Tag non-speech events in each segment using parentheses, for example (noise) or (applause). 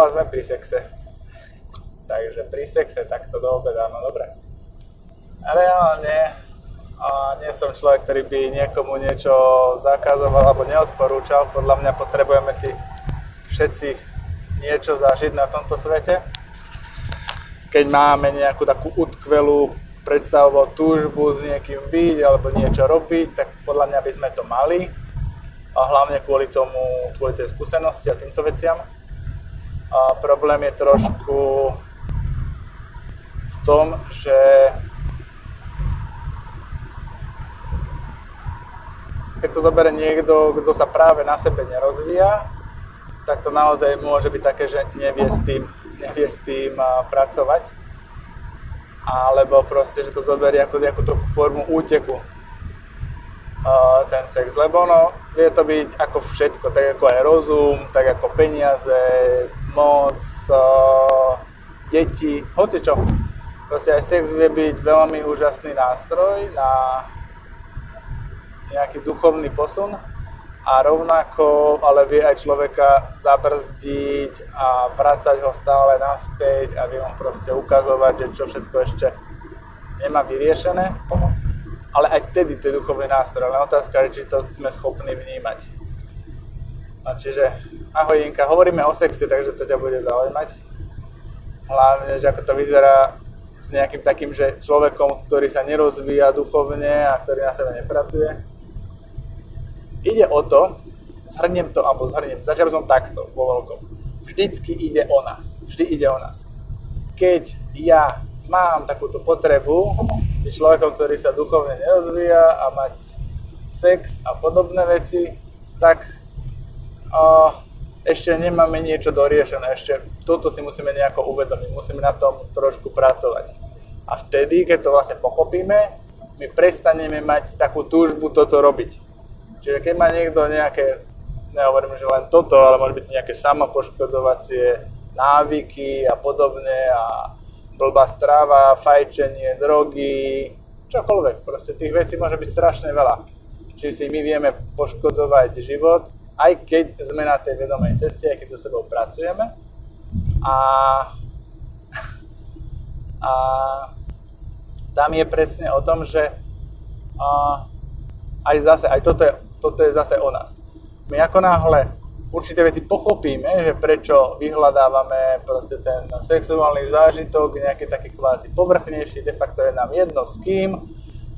a sme pri sexe. Takže pri sexe takto do obeda, no dobre. Reálne a nie som človek, ktorý by niekomu niečo zakazoval alebo neodporúčal. Podľa mňa potrebujeme si všetci niečo zažiť na tomto svete. Keď máme nejakú takú utkvelú predstavu túžbu s niekým byť alebo niečo robiť, tak podľa mňa by sme to mali. A hlavne kvôli tomu, kvôli tej skúsenosti a týmto veciam. A problém je trošku v tom, že keď to zoberie niekto, kto sa práve na sebe nerozvíja, tak to naozaj môže byť také, že nevie s tým, nevie s tým pracovať. Alebo proste, že to zoberie ako nejakú takú formu úteku ten sex, lebo ono vie to byť ako všetko, tak ako aj rozum, tak ako peniaze, moc, deti, hoci čo. Proste aj sex vie byť veľmi úžasný nástroj na nejaký duchovný posun a rovnako ale vie aj človeka zabrzdiť a vrácať ho stále naspäť a vie mu proste ukazovať, že čo všetko ešte nemá vyriešené ale aj vtedy to je duchovný nástroj, ale otázka je, či to sme schopní vnímať. No, čiže, ahoj Inka, hovoríme o sexe, takže to ťa bude zaujímať. Hlavne, že ako to vyzerá s nejakým takým, že človekom, ktorý sa nerozvíja duchovne a ktorý na sebe nepracuje. Ide o to, zhrniem to, alebo zhrniem, začal som takto, vo veľkom. Vždycky ide o nás. Vždy ide o nás. Keď ja mám takúto potrebu byť človekom, ktorý sa duchovne nerozvíja a mať sex a podobné veci, tak ešte nemáme niečo doriešené, ešte toto si musíme nejako uvedomiť, musíme na tom trošku pracovať. A vtedy, keď to vlastne pochopíme, my prestaneme mať takú túžbu toto robiť. Čiže keď má niekto nejaké, nehovorím, že len toto, ale môže byť nejaké samopoškodzovacie návyky a podobne a blbá strava, fajčenie, drogy, čokoľvek. Proste tých vecí môže byť strašne veľa. Čiže si my vieme poškodzovať život, aj keď sme na tej vedomej ceste, aj keď so sebou pracujeme. A, (laughs) a tam je presne o tom, že a, aj zase, aj toto je, toto je zase o nás. My ako náhle určité veci pochopíme, že prečo vyhľadávame proste ten sexuálny zážitok, nejaký taký kvázi povrchnejší, de facto je nám jedno s kým,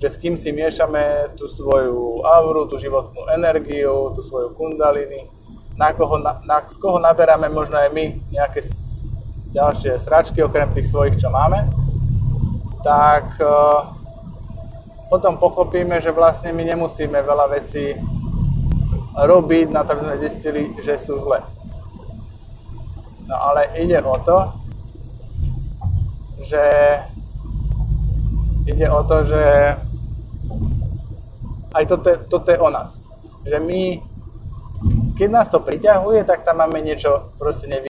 že s kým si miešame tú svoju auru, tú životnú energiu, tú svoju kundaliny, na koho, na, na, z koho naberáme možno aj my nejaké ďalšie sračky, okrem tých svojich, čo máme, tak uh, potom pochopíme, že vlastne my nemusíme veľa vecí robiť na to, aby sme zistili, že sú zle. No ale ide o to, že ide o to, že aj toto je, toto je o nás. Že my, keď nás to priťahuje, tak tam máme niečo proste nevy,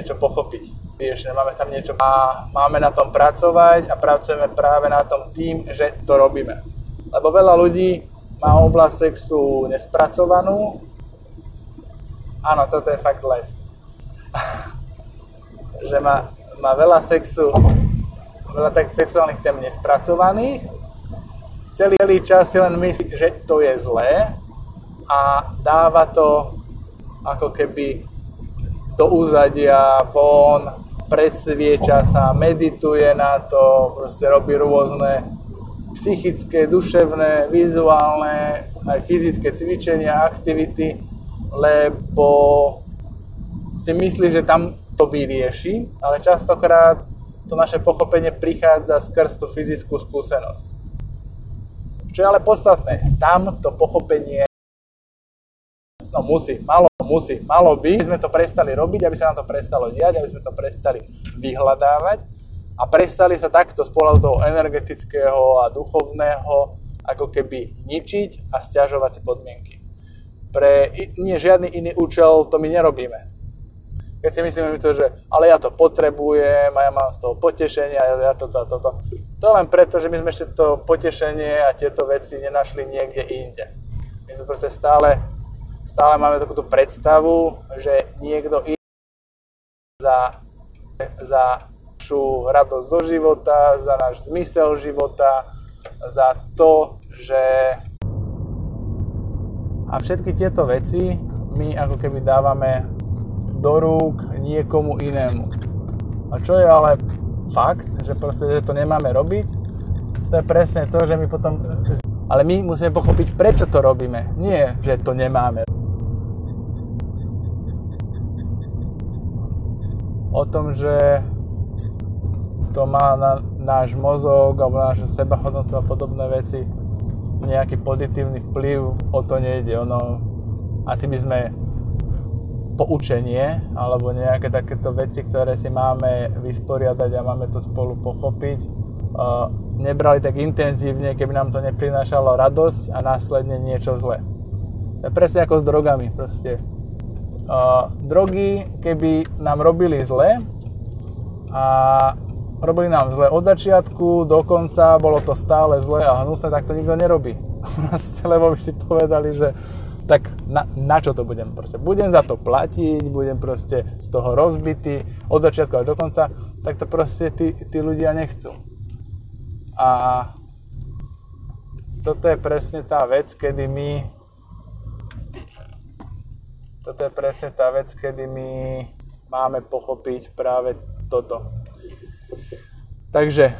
niečo pochopiť. Vieš, máme tam niečo a máme na tom pracovať a pracujeme práve na tom tým, že to robíme. Lebo veľa ľudí má oblasť sexu nespracovanú. Áno, toto je fakt life. (laughs) že má, má veľa sexu, veľa tak sexuálnych tém nespracovaných. Celý, čas si len myslí, že to je zlé a dáva to ako keby do úzadia, von, presvieča sa, medituje na to, proste robí rôzne psychické, duševné, vizuálne, aj fyzické cvičenia, aktivity, lebo si myslí, že tam to vyrieši, ale častokrát to naše pochopenie prichádza skrz tú fyzickú skúsenosť. Čo je ale podstatné, tam to pochopenie no musí, malo, musí, malo by, aby sme to prestali robiť, aby sa nám to prestalo diať, aby sme to prestali vyhľadávať a prestali sa takto z pohľadu energetického a duchovného ako keby ničiť a stiažovať si podmienky. Pre nie žiadny iný účel to my nerobíme. Keď si myslíme to, že ale ja to potrebujem a ja mám z toho potešenie a ja toto a toto. To len preto, že my sme ešte to potešenie a tieto veci nenašli niekde inde. My sme proste stále, stále máme takúto predstavu, že niekto iný za, za našu radosť zo života, za náš zmysel života, za to, že a všetky tieto veci my ako keby dávame do rúk niekomu inému. A čo je ale fakt, že proste že to nemáme robiť, to je presne to, že my potom... Ale my musíme pochopiť, prečo to robíme. Nie, že to nemáme. O tom, že to má na náš mozog alebo na našu a podobné veci nejaký pozitívny vplyv, o to nejde. Ono, asi by sme poučenie alebo nejaké takéto veci, ktoré si máme vysporiadať a máme to spolu pochopiť, nebrali tak intenzívne, keby nám to neprinášalo radosť a následne niečo zlé. To je presne ako s drogami. Proste. Drogy, keby nám robili zle a robili nám zle od začiatku do konca, bolo to stále zle a hnusné, tak to nikto nerobí. (laughs) Proste, lebo by si povedali, že tak na, na čo to budem proste? Budem za to platiť, budem proste z toho rozbitý od začiatku až do konca, tak to proste tí, tí ľudia nechcú. A toto je presne tá vec, kedy my toto je presne tá vec, kedy my máme pochopiť práve toto Takže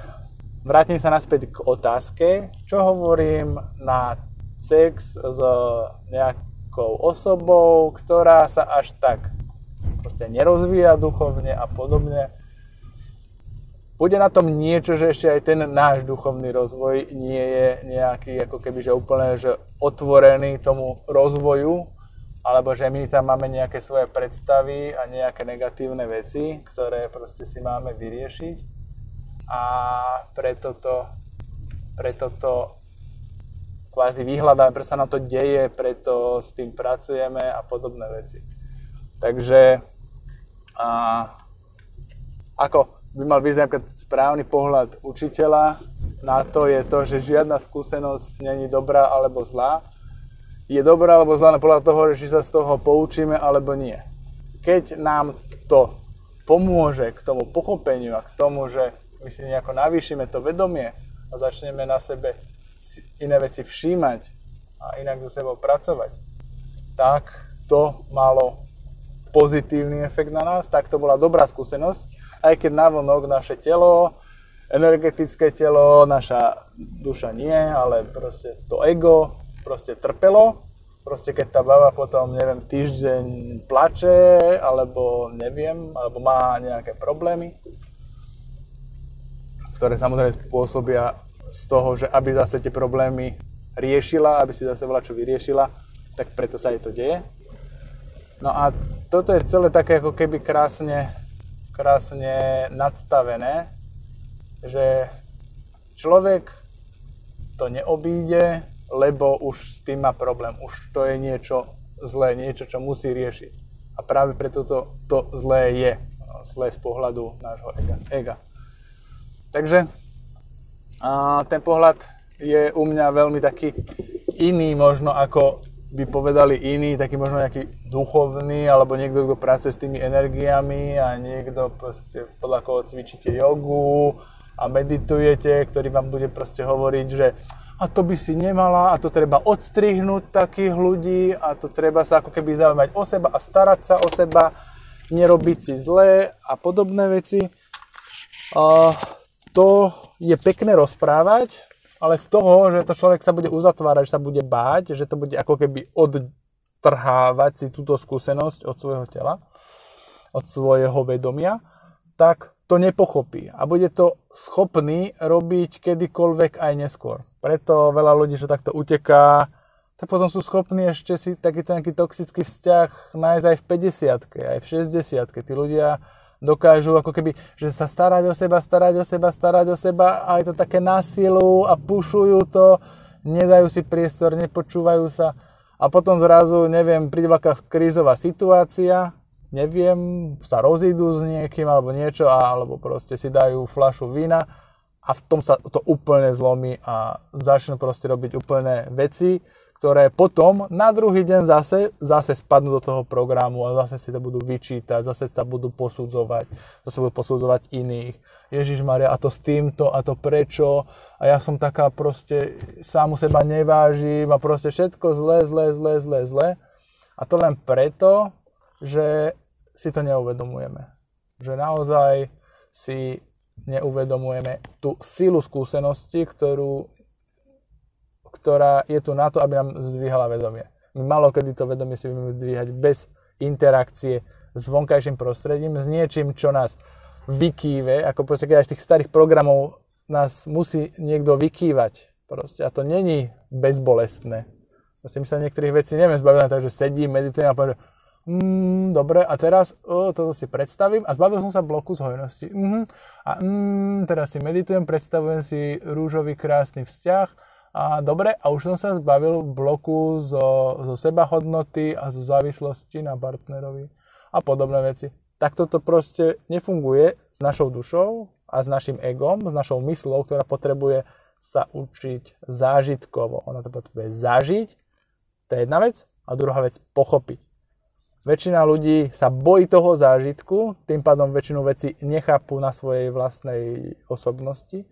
vrátim sa naspäť k otázke, čo hovorím na sex s nejakou osobou, ktorá sa až tak proste nerozvíja duchovne a podobne. Bude na tom niečo, že ešte aj ten náš duchovný rozvoj nie je nejaký ako keby, že úplne že otvorený tomu rozvoju, alebo že my tam máme nejaké svoje predstavy a nejaké negatívne veci, ktoré proste si máme vyriešiť a preto to, preto to kvázi vyhľadáme, preto sa nám to deje, preto s tým pracujeme a podobné veci. Takže a, ako by mal vyzerať správny pohľad učiteľa na to je to, že žiadna skúsenosť není dobrá alebo zlá, je dobrá alebo zlá podľa toho, že sa z toho poučíme alebo nie. Keď nám to pomôže k tomu pochopeniu a k tomu, že my si nejako navýšime to vedomie a začneme na sebe iné veci všímať a inak so sebou pracovať, tak to malo pozitívny efekt na nás, tak to bola dobrá skúsenosť, aj keď navonok naše telo, energetické telo, naša duša nie, ale proste to ego proste trpelo. Proste keď tá baba potom, neviem, týždeň plače, alebo neviem, alebo má nejaké problémy, ktoré samozrejme spôsobia z toho, že aby zase tie problémy riešila, aby si zase čo vyriešila, tak preto sa jej to deje. No a toto je celé také ako keby krásne, krásne nadstavené, že človek to neobíde, lebo už s tým má problém. Už to je niečo zlé, niečo, čo musí riešiť. A práve preto to, to zlé je. Zlé z pohľadu nášho ega. ega. Takže a ten pohľad je u mňa veľmi taký iný možno ako by povedali iní, taký možno nejaký duchovný, alebo niekto, kto pracuje s tými energiami a niekto proste podľa koho cvičíte jogu a meditujete, ktorý vám bude proste hovoriť, že a to by si nemala a to treba odstrihnúť takých ľudí a to treba sa ako keby zaujímať o seba a starať sa o seba, nerobiť si zlé a podobné veci. Uh, to je pekné rozprávať, ale z toho, že to človek sa bude uzatvárať, že sa bude báť, že to bude ako keby odtrhávať si túto skúsenosť od svojho tela, od svojho vedomia, tak to nepochopí a bude to schopný robiť kedykoľvek aj neskôr. Preto veľa ľudí, čo takto uteká, tak potom sú schopní ešte si takýto nejaký toxický vzťah nájsť aj v 50 aj v 60 Tí ľudia dokážu ako keby, že sa starať o seba, starať o seba, starať o seba a je to také násilu a pušujú to, nedajú si priestor, nepočúvajú sa. A potom zrazu, neviem, príde veľká krízová situácia, neviem, sa rozídu s niekým alebo niečo, alebo proste si dajú flašu vína a v tom sa to úplne zlomí a začnú proste robiť úplné veci, ktoré potom na druhý deň zase, zase spadnú do toho programu a zase si to budú vyčítať, zase sa budú posudzovať, zase budú posudzovať iných. Ježiš Maria, a to s týmto, a to prečo, a ja som taká proste, sám seba nevážim a proste všetko zle, zle, zle, zle, zle. A to len preto, že si to neuvedomujeme. Že naozaj si neuvedomujeme tú silu skúsenosti, ktorú ktorá je tu na to, aby nám zdvíhala vedomie. My malo kedy to vedomie si vieme dvíhať bez interakcie s vonkajším prostredím, s niečím, čo nás vykýve, ako proste keď aj z tých starých programov nás musí niekto vykývať. Proste, a to není bezbolestné. Proste my sa niektorých vecí neviem zbaviť, takže sedím, meditujem a poviem, mm, dobre, a teraz oh, toto si predstavím a zbavil som sa bloku z hojnosti. Mm-hmm. A mm, teraz si meditujem, predstavujem si rúžový krásny vzťah a dobre, a už som sa zbavil bloku zo, zo sebahodnoty a zo závislosti na partnerovi a podobné veci. Tak toto proste nefunguje s našou dušou a s našim egom, s našou myslou, ktorá potrebuje sa učiť zážitkovo. Ona to potrebuje zažiť, to je jedna vec, a druhá vec pochopiť. Väčšina ľudí sa bojí toho zážitku, tým pádom väčšinu veci nechápu na svojej vlastnej osobnosti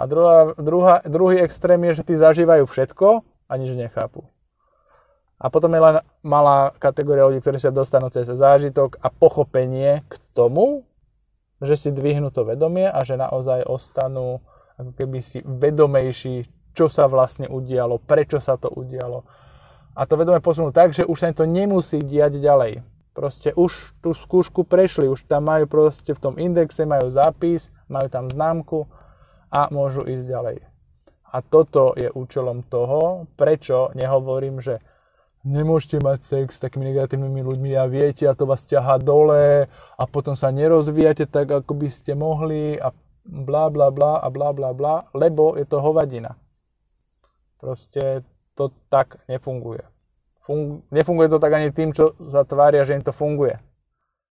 a druhá, druhá, druhý extrém je, že tí zažívajú všetko a nič nechápu. A potom je len malá kategória ľudí, ktorí sa dostanú cez zážitok a pochopenie k tomu, že si dvihnú to vedomie a že naozaj ostanú ako keby si vedomejší, čo sa vlastne udialo, prečo sa to udialo. A to vedomie posunú tak, že už sa im to nemusí diať ďalej. Proste už tú skúšku prešli, už tam majú proste v tom indexe, majú zápis, majú tam známku a môžu ísť ďalej. A toto je účelom toho, prečo nehovorím, že nemôžete mať sex s takými negatívnymi ľuďmi a viete a to vás ťaha dole a potom sa nerozvíjate tak, ako by ste mohli a bla bla bla a bla bla bla, lebo je to hovadina. Proste to tak nefunguje. Fung- nefunguje to tak ani tým, čo sa tvária, že im to funguje.